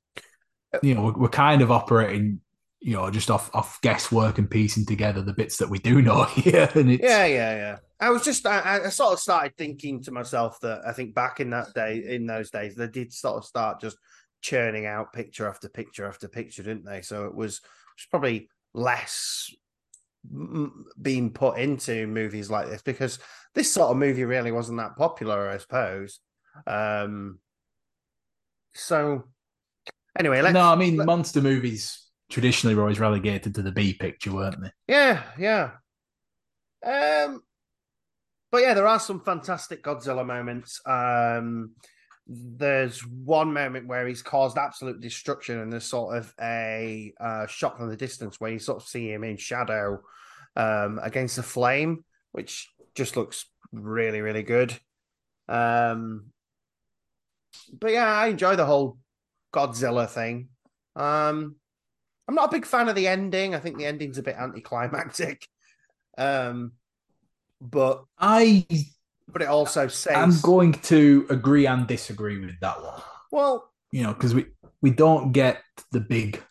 you know we're, we're, kind of operating you know just off off guesswork and piecing together the bits that we do know here, and it's yeah yeah yeah. I was just I, I sort of started thinking to myself that I think back in that day in those days they did sort of start just churning out picture after picture after picture, didn't they? So it was, it was probably less being put into movies like this because this sort of movie really wasn't that popular, I suppose. Um, so anyway, no, I mean let, monster movies traditionally were always relegated to the B picture, weren't they? Yeah, yeah. Um, but yeah, there are some fantastic Godzilla moments. Um, there's one moment where he's caused absolute destruction, and there's sort of a uh, shot from the distance where you sort of see him in shadow um, against the flame, which just looks really, really good. Um, but yeah, I enjoy the whole Godzilla thing. Um, I'm not a big fan of the ending. I think the ending's a bit anticlimactic. Um, but I but it also says I'm going to agree and disagree with that one. Well, you know, because we we don't get the big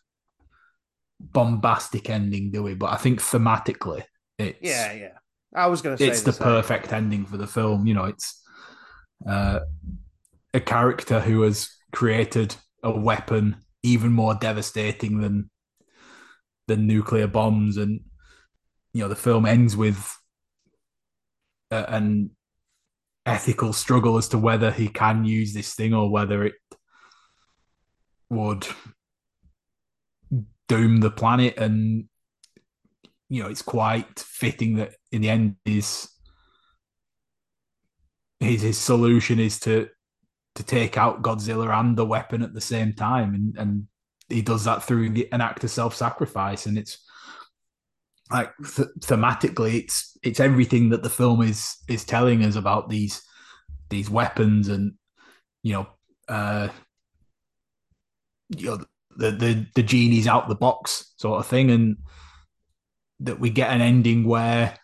bombastic ending, do we? But I think thematically, it's yeah, yeah. I was going to say it's the, the perfect ending for the film. You know, it's uh, a character who has created a weapon even more devastating than than nuclear bombs, and you know, the film ends with an ethical struggle as to whether he can use this thing or whether it would doom the planet. And you know it's quite fitting that in the end his his, his solution is to to take out Godzilla and the weapon at the same time. And and he does that through the, an act of self-sacrifice. And it's like th- thematically it's it's everything that the film is is telling us about these these weapons and you know uh you know the the the genie's out the box sort of thing. And that we get an ending where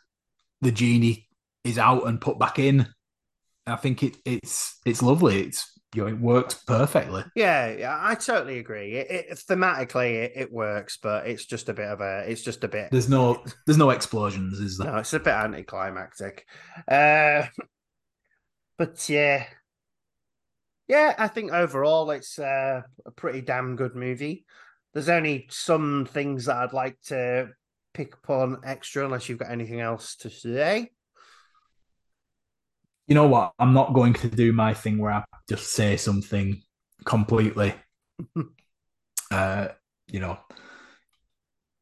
the genie is out and put back in. I think it it's it's lovely. It's you know, it works perfectly. Yeah, yeah, I totally agree. It, it thematically it, it, works, but it's just a bit of a, it's just a bit. There's no, there's no explosions, is there? No, it's a bit anticlimactic. Uh, but yeah, yeah, I think overall it's uh, a pretty damn good movie. There's only some things that I'd like to pick upon extra, unless you've got anything else to say you know what? I'm not going to do my thing where I just say something completely, uh, you know,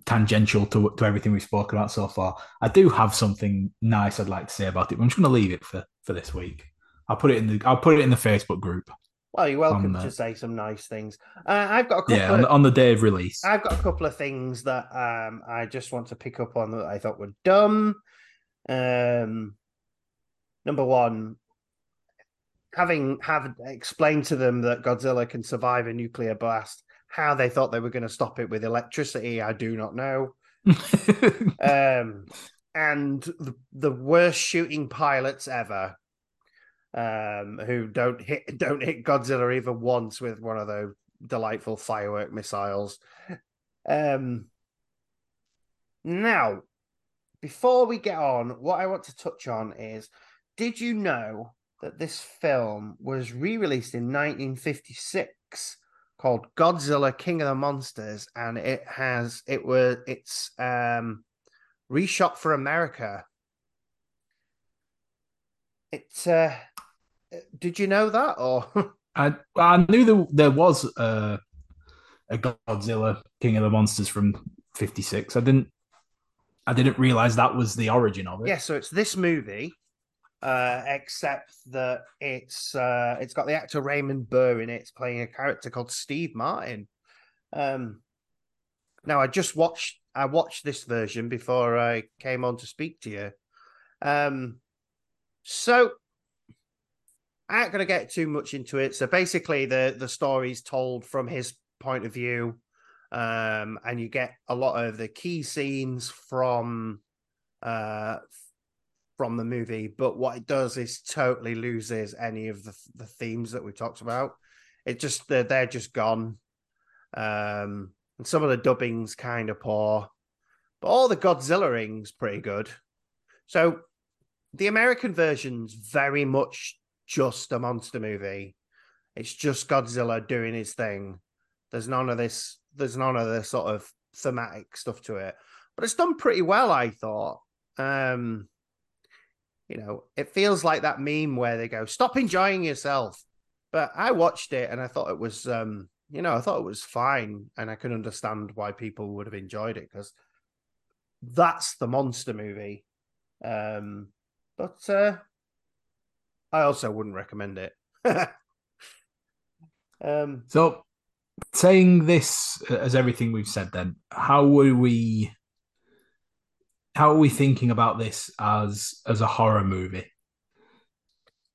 tangential to, to everything we've spoken about so far. I do have something nice I'd like to say about it. But I'm just going to leave it for for this week. I'll put it in the I'll put it in the Facebook group. Well, you're welcome to say some nice things. Uh, I've got a couple. Yeah, on, of, on, the day of release, I've got a couple of things that um, I just want to pick up on that I thought were dumb. Um, number one, having have explained to them that Godzilla can survive a nuclear blast, how they thought they were going to stop it with electricity, I do not know. um, and the, the worst shooting pilots ever, um, who don't hit don't hit Godzilla even once with one of those delightful firework missiles. Um, now, before we get on, what I want to touch on is did you know that this film was re-released in 1956 called Godzilla King of the Monsters and it has it was it's um reshot for America. It's uh did you know that or I I knew there, there was uh, a Godzilla King of the Monsters from 56. I didn't I didn't realize that was the origin of it. Yeah, so it's this movie uh, except that it's uh, it's got the actor Raymond Burr in it. It's playing a character called Steve Martin. Um, now I just watched I watched this version before I came on to speak to you. Um, so I ain't gonna get too much into it. So basically, the the story's told from his point of view, um, and you get a lot of the key scenes from uh from the movie, but what it does is totally loses any of the, the themes that we talked about. It just they're they're just gone. Um, and some of the dubbing's kind of poor, but all the Godzilla rings pretty good. So the American version's very much just a monster movie. It's just Godzilla doing his thing. There's none of this. There's none of the sort of thematic stuff to it, but it's done pretty well. I thought. Um, you know, it feels like that meme where they go, "Stop enjoying yourself." But I watched it and I thought it was, um, you know, I thought it was fine, and I can understand why people would have enjoyed it because that's the monster movie. Um, but uh, I also wouldn't recommend it. um, so, saying this as everything we've said, then how were we? How are we thinking about this as as a horror movie?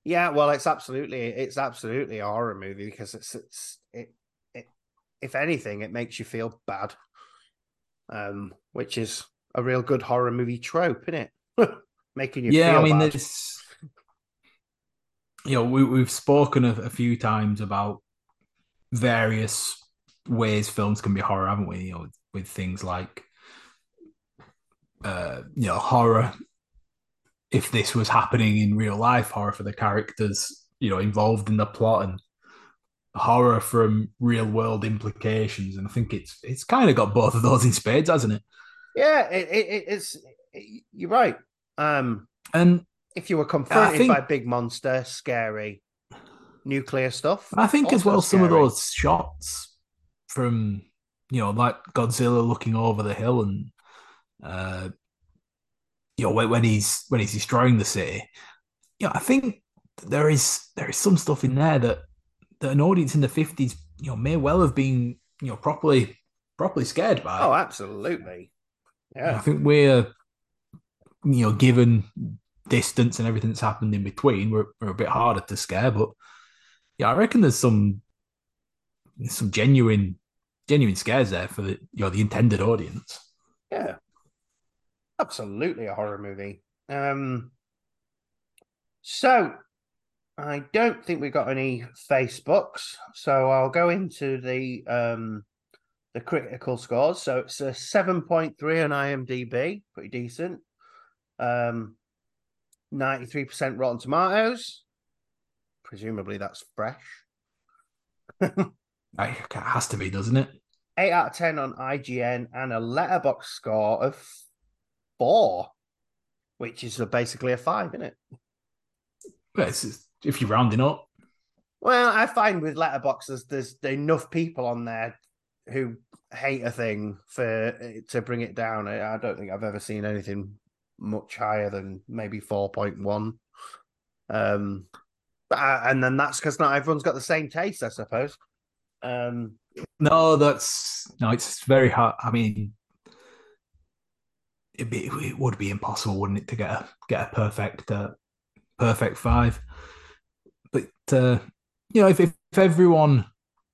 Yeah, well, it's absolutely it's absolutely a horror movie because it's it's it, it if anything, it makes you feel bad, um, which is a real good horror movie trope, isn't it? Making you yeah, I mean, bad. this you know, we, we've spoken a, a few times about various ways films can be horror, haven't we? You know, with, with things like, uh, you know, horror. If this was happening in real life, horror for the characters, you know, involved in the plot, and horror from real world implications. And I think it's it's kind of got both of those in spades, hasn't it? Yeah, it, it, it's it, you're right. Um, and if you were confronted think, by big monster, scary nuclear stuff. I think as well scary. some of those shots from you know like Godzilla looking over the hill and uh you know when, when he's when he's destroying the city. Yeah, I think there is there is some stuff in there that that an audience in the fifties you know may well have been you know properly properly scared by. Oh, absolutely. Yeah, I think we're you know given distance and everything that's happened in between we're, we're a bit harder to scare. But yeah, I reckon there's some some genuine genuine scares there for the you know the intended audience. Yeah, absolutely a horror movie. Um, so I don't think we've got any Facebooks, so I'll go into the um the critical scores. So it's a seven point three on IMDb, pretty decent. Um, 93% Rotten Tomatoes. Presumably that's fresh. it has to be, doesn't it? 8 out of 10 on IGN and a Letterboxd score of 4, which is basically a 5, isn't it? Well, just, if you're rounding up. Well, I find with Letterboxd there's, enough people on there who hate a thing for to bring it down. I, don't think I've ever seen anything much higher than maybe 4.1. Um, but, uh, and then that's because not everyone's got the same taste, I suppose. Um, no, that's no, it's very hard. I mean, it'd be, it would be impossible, wouldn't it, to get a get a perfect uh, perfect five? But uh, you know, if, if everyone,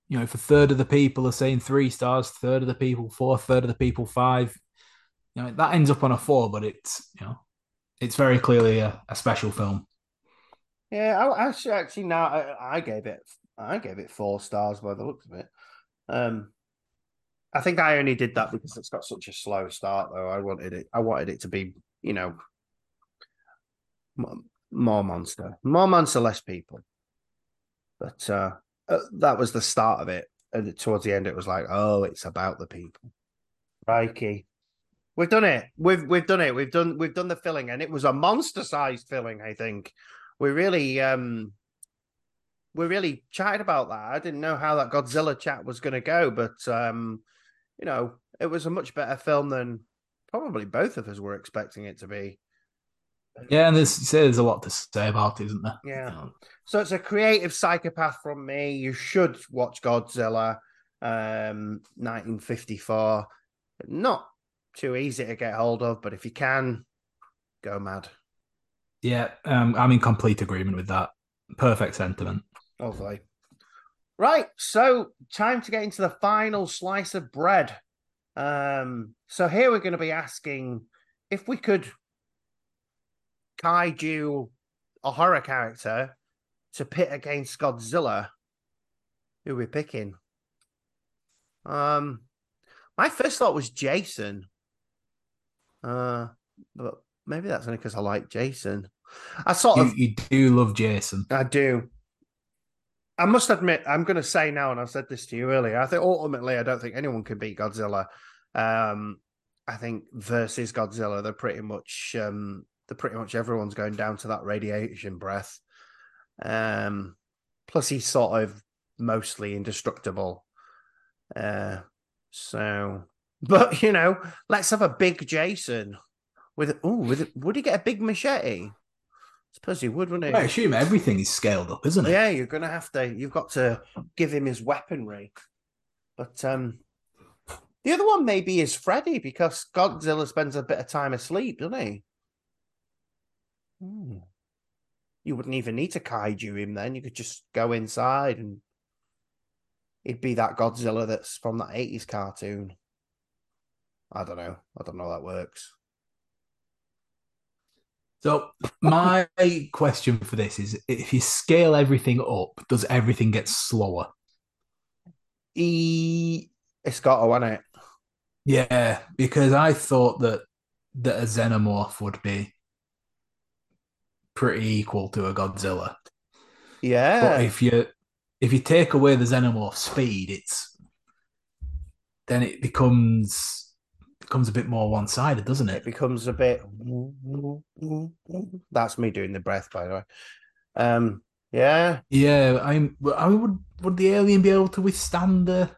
you know, if a third of the people are saying three stars, third of the people four, third of the people five, you know that ends up on a four, but it's you know it's very clearly a, a special film. Yeah, I, actually now I, I, gave it I gave it four stars by the looks of it. Um, I think I only did that because it's got such a slow start though. I wanted it I wanted it to be you know more monster, more monster, less people. But uh, uh, that was the start of it, and towards the end, it was like, oh, it's about the people. Crikey. We've done it. We've we've done it. We've done we've done the filling, and it was a monster-sized filling. I think we really um we really chatted about that. I didn't know how that Godzilla chat was going to go, but um you know it was a much better film than probably both of us were expecting it to be. Yeah, and there's there's a lot to say about it, isn't there? Yeah. So it's a creative psychopath from me. You should watch Godzilla, um, 1954. Not too easy to get hold of, but if you can, go mad. Yeah, um, I'm in complete agreement with that. Perfect sentiment. Lovely. Right, so time to get into the final slice of bread. Um, so here we're going to be asking if we could kaiju a horror character to pit against Godzilla, who we're picking. Um, my first thought was Jason. Uh, but maybe that's only because I like Jason. I sort you, of you do love Jason. I do. I must admit, I'm going to say now, and I've said this to you earlier. I think ultimately, I don't think anyone can beat Godzilla. Um, I think versus Godzilla, they're pretty much um, they're pretty much everyone's going down to that radiation breath. Um, plus, he's sort of mostly indestructible. Uh, so but you know, let's have a big Jason with oh, with would he get a big machete? Suppose you would, wouldn't you? I assume everything is scaled up, isn't it? Yeah, you're gonna have to. You've got to give him his weaponry. But um, the other one maybe is Freddy because Godzilla spends a bit of time asleep, doesn't he? Hmm. You wouldn't even need to kaiju him then. You could just go inside and he'd be that Godzilla that's from that 80s cartoon. I don't know. I don't know how that works. So my question for this is if you scale everything up, does everything get slower? E it's got to, want it? Yeah, because I thought that that a xenomorph would be pretty equal to a Godzilla. Yeah. But if you if you take away the xenomorph speed, it's then it becomes becomes a bit more one sided, doesn't it? It becomes a bit. That's me doing the breath, by the way. Um, yeah, yeah. I'm. I would. Would the alien be able to withstand the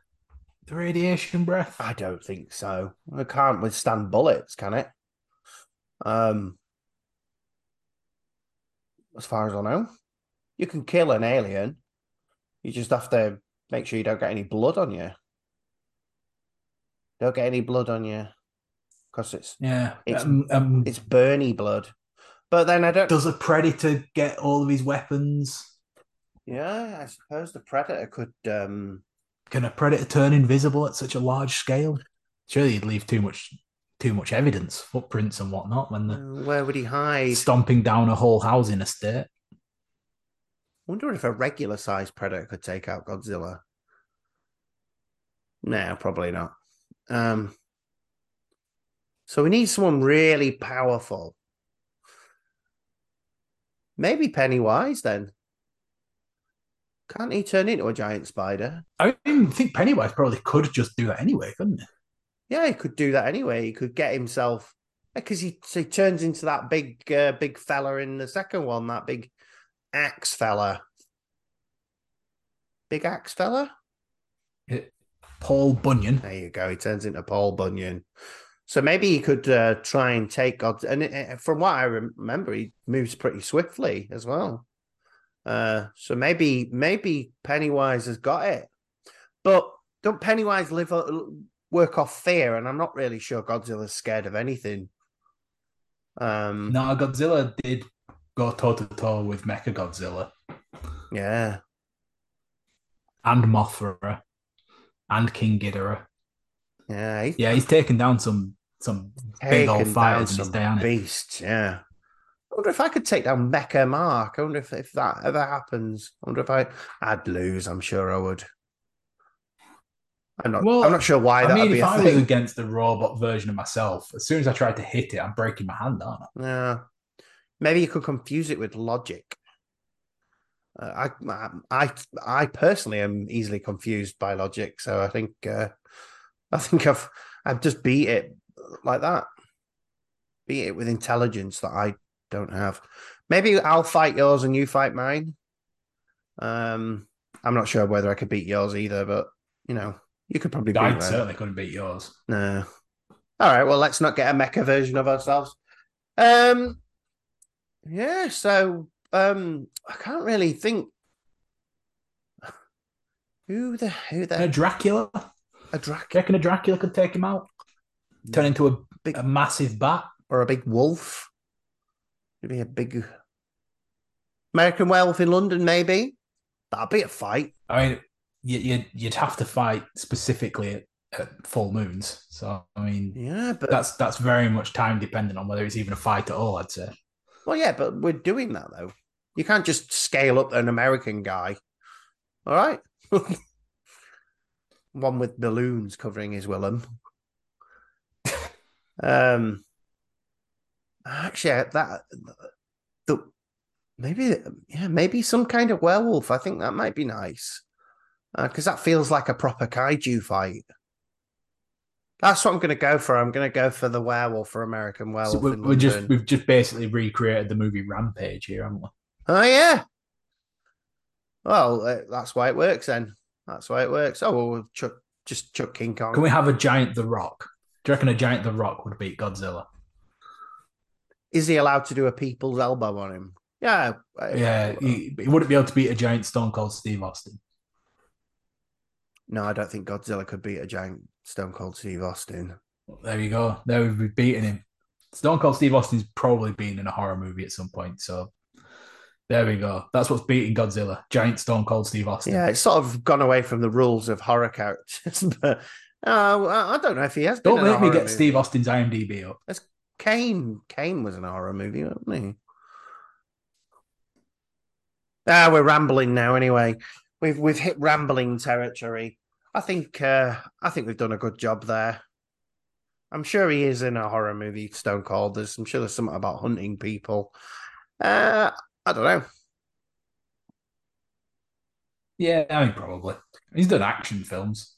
the radiation breath? I don't think so. It can't withstand bullets, can it? Um, as far as I know, you can kill an alien. You just have to make sure you don't get any blood on you. Don't get any blood on you because it's yeah, it's um, um, it's Bernie blood. But then I don't. Does a predator get all of his weapons? Yeah, I suppose the predator could. um Can a predator turn invisible at such a large scale? Surely he'd leave too much too much evidence, footprints and whatnot. When the uh, where would he hide? Stomping down a whole housing estate. I wonder if a regular sized predator could take out Godzilla. No, probably not. Um, so we need someone really powerful. Maybe Pennywise then. Can't he turn into a giant spider? I think Pennywise probably could just do that anyway, couldn't he? Yeah, he could do that anyway. He could get himself because he, he turns into that big uh, big fella in the second one, that big axe fella. Big axe fella? It, Paul Bunyan. There you go. He turns into Paul Bunyan. So maybe he could uh, try and take God. And it, from what I remember, he moves pretty swiftly as well. Uh, so maybe maybe Pennywise has got it, but don't Pennywise live work off fear? And I'm not really sure Godzilla's scared of anything. Um, no, Godzilla did go toe to toe with Mecha Godzilla. Yeah, and Mothra, and King Ghidorah. Yeah, he's, yeah, he's taken down some some big old fires his day, beasts. Yeah. I wonder if I could take down Mecha Mark. I wonder if, if that ever happens. I wonder if I I'd lose. I'm sure I would. I'm not. Well, I'm not sure why. I mean, if I was against the robot version of myself, as soon as I tried to hit it, I'm breaking my hand, aren't I? Yeah. Maybe you could confuse it with logic. Uh, I, I, I personally am easily confused by logic, so I think uh, I think I've I've just beat it like that. Beat it with intelligence that I don't have. Maybe I'll fight yours and you fight mine. Um, I'm not sure whether I could beat yours either, but you know, you could probably. I certainly couldn't beat yours. No. All right. Well, let's not get a mecha version of ourselves. Um. Yeah. So, um, I can't really think. Who the who the a Dracula? A Dracula. reckon a Dracula could take him out? Turn into a big, a massive bat or a big wolf? Maybe a big American werewolf in London. Maybe that'd be a fight. I mean, you, you'd have to fight specifically at, at, full moons. So I mean, yeah, but that's that's very much time dependent on whether it's even a fight at all. I'd say. Well, yeah, but we're doing that though. You can't just scale up an American guy. All right. one with balloons covering his willum. Um, actually, that the maybe yeah maybe some kind of werewolf. I think that might be nice because uh, that feels like a proper kaiju fight. That's what I'm going to go for. I'm going to go for the werewolf for American werewolf. So we, we just we've just basically recreated the movie Rampage here, haven't we? Oh yeah. Well, uh, that's why it works then. That's why it works. Oh, well, we'll chuck, just chuck King Kong. Can we have a giant The Rock? Do you reckon a giant The Rock would beat Godzilla? Is he allowed to do a people's elbow on him? Yeah, yeah. He, he wouldn't be able to beat a giant Stone Cold Steve Austin. No, I don't think Godzilla could beat a giant Stone Cold Steve Austin. There you go. There we've be beating him. Stone Cold Steve Austin's probably been in a horror movie at some point. So there we go. That's what's beating Godzilla. Giant Stone Cold Steve Austin. Yeah, it's sort of gone away from the rules of horror characters. but uh, I don't know if he has. Don't make me get movie. Steve Austin's IMDb up. That's Kane. Kane was an horror movie, wasn't he? Ah, we're rambling now. Anyway, we've we've hit rambling territory. I think uh, I think we've done a good job there. I'm sure he is in a horror movie, Stone Cold. There's, I'm sure there's something about hunting people. Uh, I don't know. Yeah, I mean, probably. He's done action films.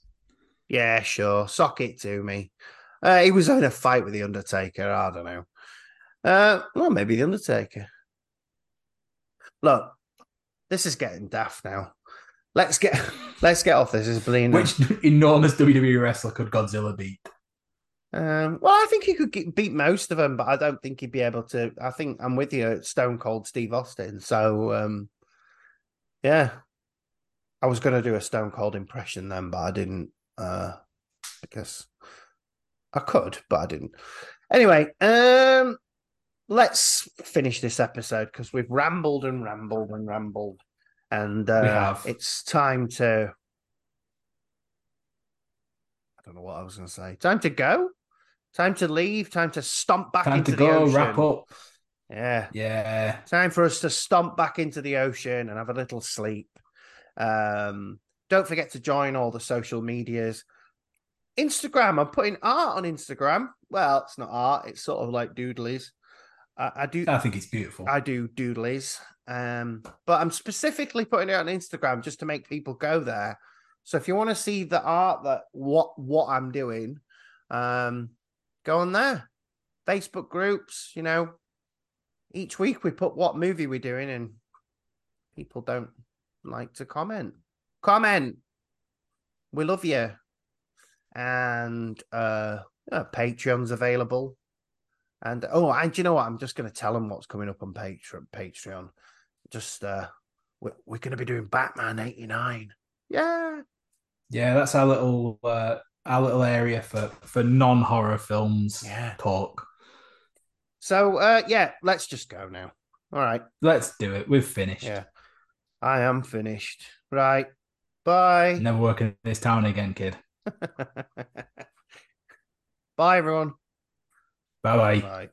Yeah, sure. Sock it to me. Uh, he was in a fight with the Undertaker. I don't know. Uh, well, maybe the Undertaker. Look, this is getting daft now. Let's get let's get off this. Is bleeding. Which enormous WWE wrestler could Godzilla beat? Um, well, I think he could get, beat most of them, but I don't think he'd be able to. I think I'm with you, Stone Cold Steve Austin. So, um, yeah, I was going to do a Stone Cold impression then, but I didn't uh, I guess I could, but I didn't. Anyway, um, let's finish this episode because we've rambled and rambled and rambled, and uh, it's time to. I don't know what I was going to say. Time to go. Time to leave. Time to stomp back time into to the go, ocean. Wrap up. Yeah. Yeah. Time for us to stomp back into the ocean and have a little sleep. Um, don't forget to join all the social medias. Instagram. I'm putting art on Instagram. Well, it's not art. It's sort of like doodlies. I, I do. I think it's beautiful. I do doodlies. Um, but I'm specifically putting it on Instagram just to make people go there. So if you want to see the art that what what I'm doing, um, go on there. Facebook groups, you know. Each week we put what movie we're doing, and people don't like to comment. Comment. We love you. And uh, uh Patreon's available. And oh, and you know what? I'm just going to tell them what's coming up on Patreon. Patreon. Just uh, we're, we're going to be doing Batman '89. Yeah. Yeah, that's our little uh, our little area for for non horror films yeah. talk. So uh yeah, let's just go now. All right. Let's do it. We've finished. Yeah. I am finished. Right. Bye. Never work in this town again, kid. Bye everyone. Bye-bye. Bye.